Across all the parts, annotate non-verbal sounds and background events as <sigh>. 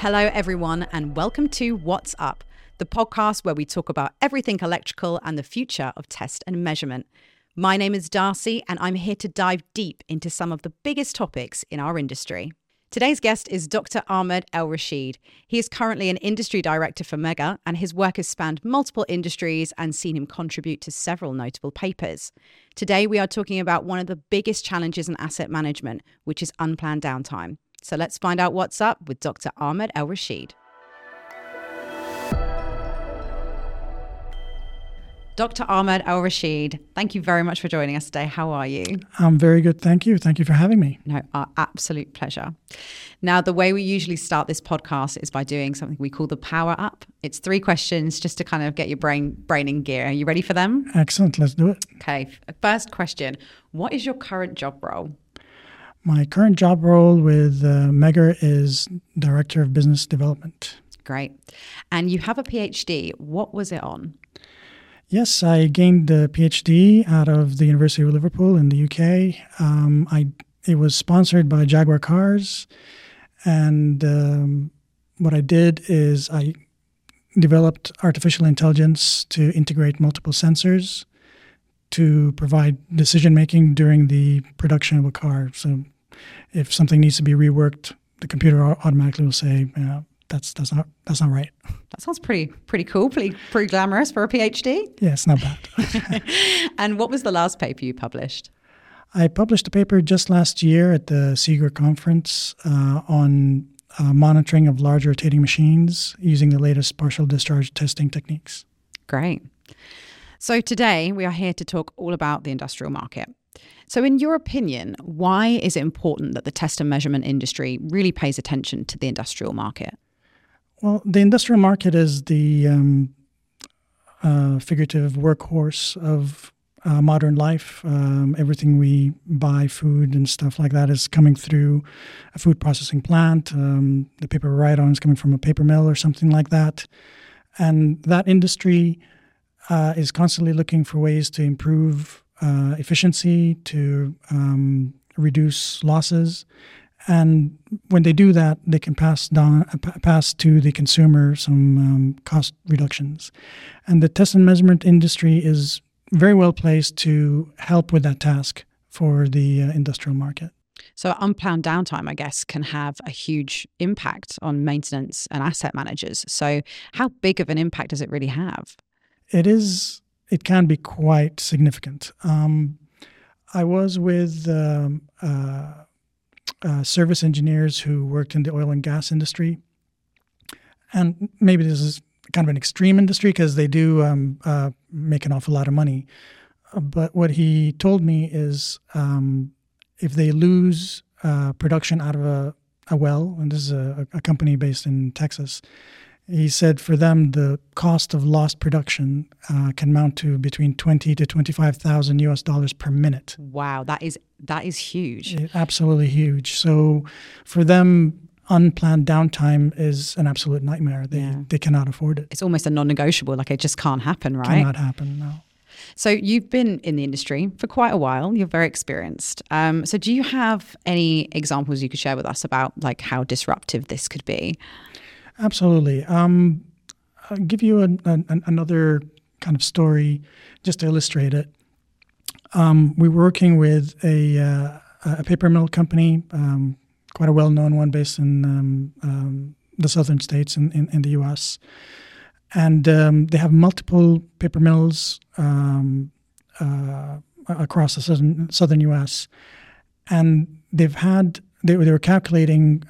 Hello, everyone, and welcome to What's Up, the podcast where we talk about everything electrical and the future of test and measurement. My name is Darcy, and I'm here to dive deep into some of the biggest topics in our industry. Today's guest is Dr. Ahmed El Rashid. He is currently an industry director for Megger, and his work has spanned multiple industries and seen him contribute to several notable papers. Today, we are talking about one of the biggest challenges in asset management, which is unplanned downtime. So let's find out what's up with Dr. Ahmed El Rashid. Dr. Ahmed El Rashid, thank you very much for joining us today. How are you? I'm very good. Thank you. Thank you for having me. No, our absolute pleasure. Now, the way we usually start this podcast is by doing something we call the power up. It's three questions just to kind of get your brain brain in gear. Are you ready for them? Excellent. Let's do it. Okay. First question What is your current job role? My current job role with uh, Megger is Director of Business Development. Great. And you have a PhD. What was it on? Yes, I gained a PhD out of the University of Liverpool in the UK. Um, I it was sponsored by Jaguar Cars, and um, what I did is I developed artificial intelligence to integrate multiple sensors to provide decision making during the production of a car. So, if something needs to be reworked, the computer automatically will say, that's that's not that's not right. <laughs> That sounds pretty pretty cool, pretty pretty glamorous for a PhD. Yeah, it's not bad. <laughs> and what was the last paper you published? I published a paper just last year at the CIGRE conference uh, on uh, monitoring of large rotating machines using the latest partial discharge testing techniques. Great. So today we are here to talk all about the industrial market. So, in your opinion, why is it important that the test and measurement industry really pays attention to the industrial market? Well, the industrial market is the um, uh, figurative workhorse of uh, modern life. Um, everything we buy, food and stuff like that, is coming through a food processing plant. Um, the paper we write on is coming from a paper mill or something like that. And that industry uh, is constantly looking for ways to improve uh, efficiency, to um, reduce losses, and when they do that, they can pass down, pass to the consumer some um, cost reductions. And the test and measurement industry is very well placed to help with that task for the uh, industrial market. So, unplanned downtime, I guess, can have a huge impact on maintenance and asset managers. So, how big of an impact does it really have? It is. It can be quite significant. Um, I was with um, uh, uh, service engineers who worked in the oil and gas industry. And maybe this is kind of an extreme industry because they do um, uh, make an awful lot of money. But what he told me is um, if they lose uh, production out of a, a well, and this is a, a company based in Texas, he said for them the cost of lost production uh, can mount to between twenty to twenty five thousand U.S. dollars per minute. Wow, that is that is huge. It, absolutely huge. So for them, unplanned downtime is an absolute nightmare. They yeah. they cannot afford it. It's almost a non-negotiable. Like it just can't happen, right? Cannot happen. No. So you've been in the industry for quite a while. You're very experienced. Um, so do you have any examples you could share with us about like how disruptive this could be? Absolutely. Um, I'll give you an, an, another kind of story just to illustrate it. Um, we were working with a, uh, a paper mill company, um, quite a well known one based in um, um, the southern states in, in, in the US. And um, they have multiple paper mills uh, across the southern, southern US. And they've had, they, they were calculating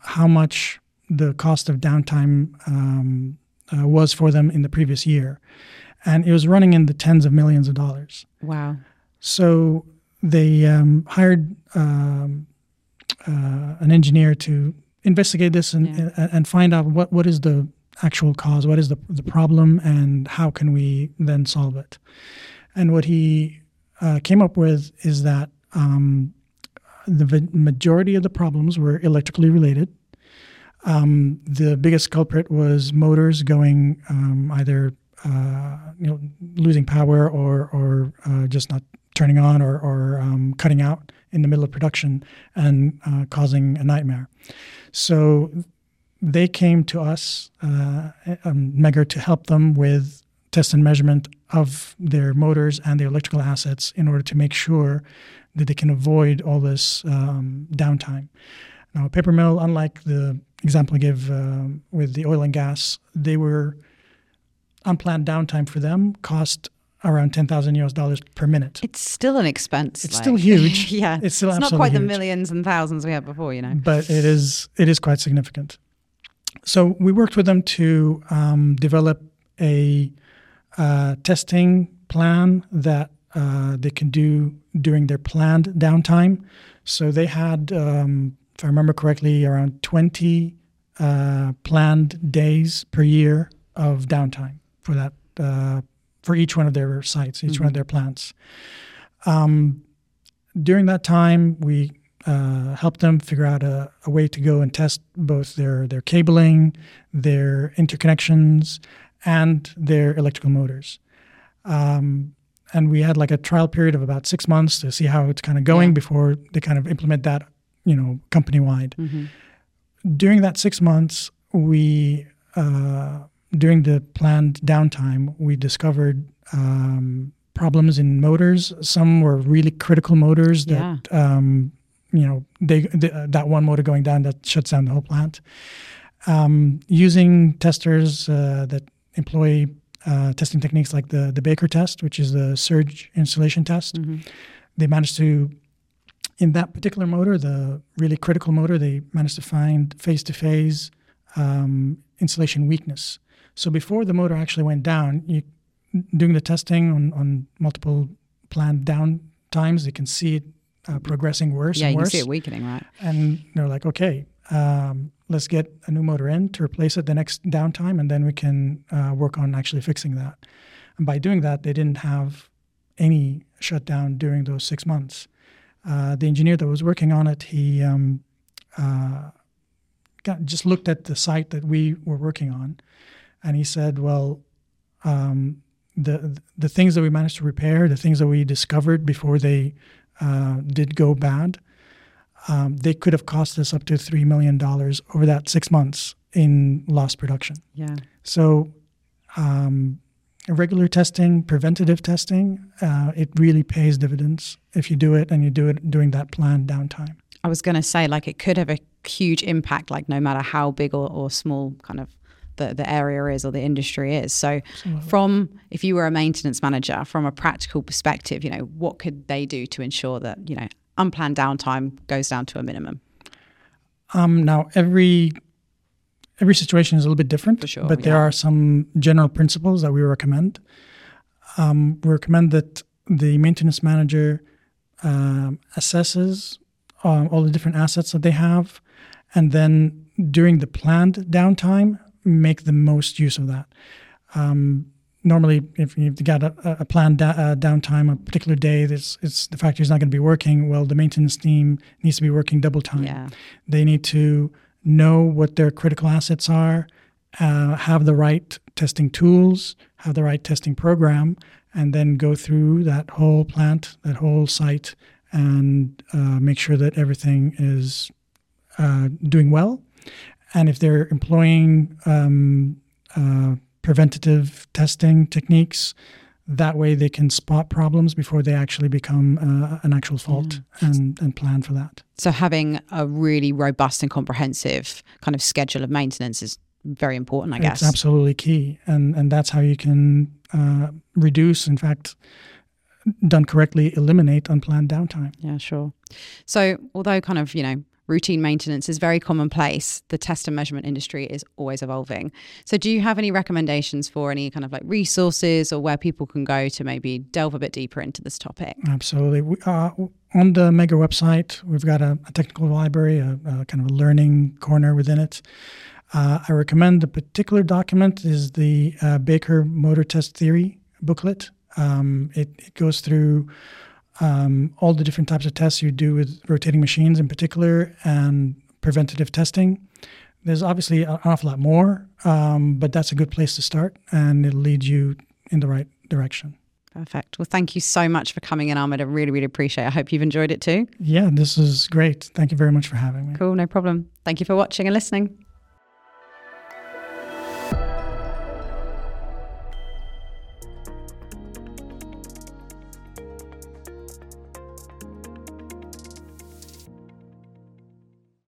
how much the cost of downtime um, uh, was for them in the previous year. And it was running in the tens of millions of dollars. Wow. So they um, hired um, uh, an engineer to investigate this and, yeah. and, find out what, what is the actual cause, what is the, the problem, and how can we then solve it. And what he uh, came up with is that um, the majority of the problems were electrically related. Um, the biggest culprit was motors going um, either uh, you know losing power or or uh, just not turning on or, or um, cutting out in the middle of production and uh, causing a nightmare. So they came to us, uh, um, Megger, to help them with test and measurement of their motors and their electrical assets in order to make sure that they can avoid all this um, downtime. Now, a paper mill, unlike the example I gave uh, with the oil and gas, they were unplanned downtime for them cost around 10,000 US dollars per minute. It's still an expense. It's like, still <laughs> huge. yeah. It's still it's not quite huge. the millions and thousands we had before, you know. But it is it is quite significant. So we worked with them to um, develop a uh, testing plan that uh, they can do during their planned downtime. So they had, um, if I remember correctly, around 20 uh, planned days per year of downtime for that uh, for each one of their sites, each mm-hmm. one of mm-hmm. their plants. Um, during that time, we uh, helped them figure out a, a, way to go and test both their their cabling, their interconnections, and their electrical motors. Um, and we had like a trial period of about six months to see how it's kind of going yeah. before they kind of implement that, you know, company wide. Mm-hmm. During that six months, we uh, during the planned downtime, we discovered um, problems in motors. Some were really critical motors that yeah. um, you know they, they, uh, that one motor going down that shuts down the whole plant. Um, using testers uh, that employ uh, testing techniques like the the Baker test, which is the surge insulation test, mm-hmm. they managed to in that particular motor, the really critical motor, they managed to find phase to phase insulation weakness. So before the motor actually went down, you, doing the testing on, on multiple planned down times, you can see it uh, progressing worse yeah, and worse. Yeah, you see it weakening, right? And they're like, okay, um, let's get a new motor in to replace it the next downtime, and then we can uh, work on actually fixing that. And by doing that, they didn't have any shutdown during those six months. Uh, the engineer that was working on it, he um, uh, got, just looked at the site that we were working on, and he said, "Well, um, the the things that we managed to repair, the things that we discovered before they uh, did go bad, um, they could have cost us up to three million dollars over that six months in lost production." Yeah. So. Um, regular testing, preventative testing, uh, it really pays dividends if you do it and you do it during that planned downtime. I was going to say, like, it could have a huge impact, like, no matter how big or, or small kind of the, the area is or the industry is. So, Absolutely. from if you were a maintenance manager, from a practical perspective, you know, what could they do to ensure that you know unplanned downtime goes down to a minimum? Um, now, every every situation is a little bit different, sure, but yeah. there are some general principles that we recommend. Um, we recommend that the maintenance manager um, assesses um, all the different assets that they have, and then during the planned downtime, make the most use of that. Um, normally, if you've got a, a planned da- uh, downtime, a particular day, it's, it's the factory is not going to be working. Well, the maintenance team needs to be working double time. Yeah. They need to know what their critical assets are, uh, have the right testing tools, have the right testing program, and then go through that whole plant, that whole site, and uh, make sure that everything is uh, doing well. And if they're employing um, uh, preventative testing techniques, that way they can spot problems before they actually become uh, an actual fault yeah. and, and plan for that. So, having a really robust and comprehensive kind of schedule of maintenance is very important, I guess. It's absolutely key. And, and that's how you can uh, reduce, in fact, done correctly, eliminate unplanned downtime. Yeah, sure. So, although kind of, you know, routine maintenance is very commonplace. The test and measurement industry is always evolving. So, do you have any recommendations for any kind of like resources or where people can go to maybe delve a bit deeper into this topic? Absolutely. We, uh, on the Megger website, we've got a, a technical library, a, a, kind of a learning corner within it. Uh, I recommend the particular document is the uh, Baker Motor Test Theory booklet. Um, it, it goes through um, all the different types of tests you do with rotating machines in particular and preventative testing. There's obviously an awful lot more, um, but that's a good place to start and it'll lead you in the right direction. Perfect. Well, thank you so much for coming in, Ahmed. I really, really appreciate it. I hope you've enjoyed it too. Yeah, this is great. Thank you very much for having me. Cool, no problem. Thank you for watching and listening.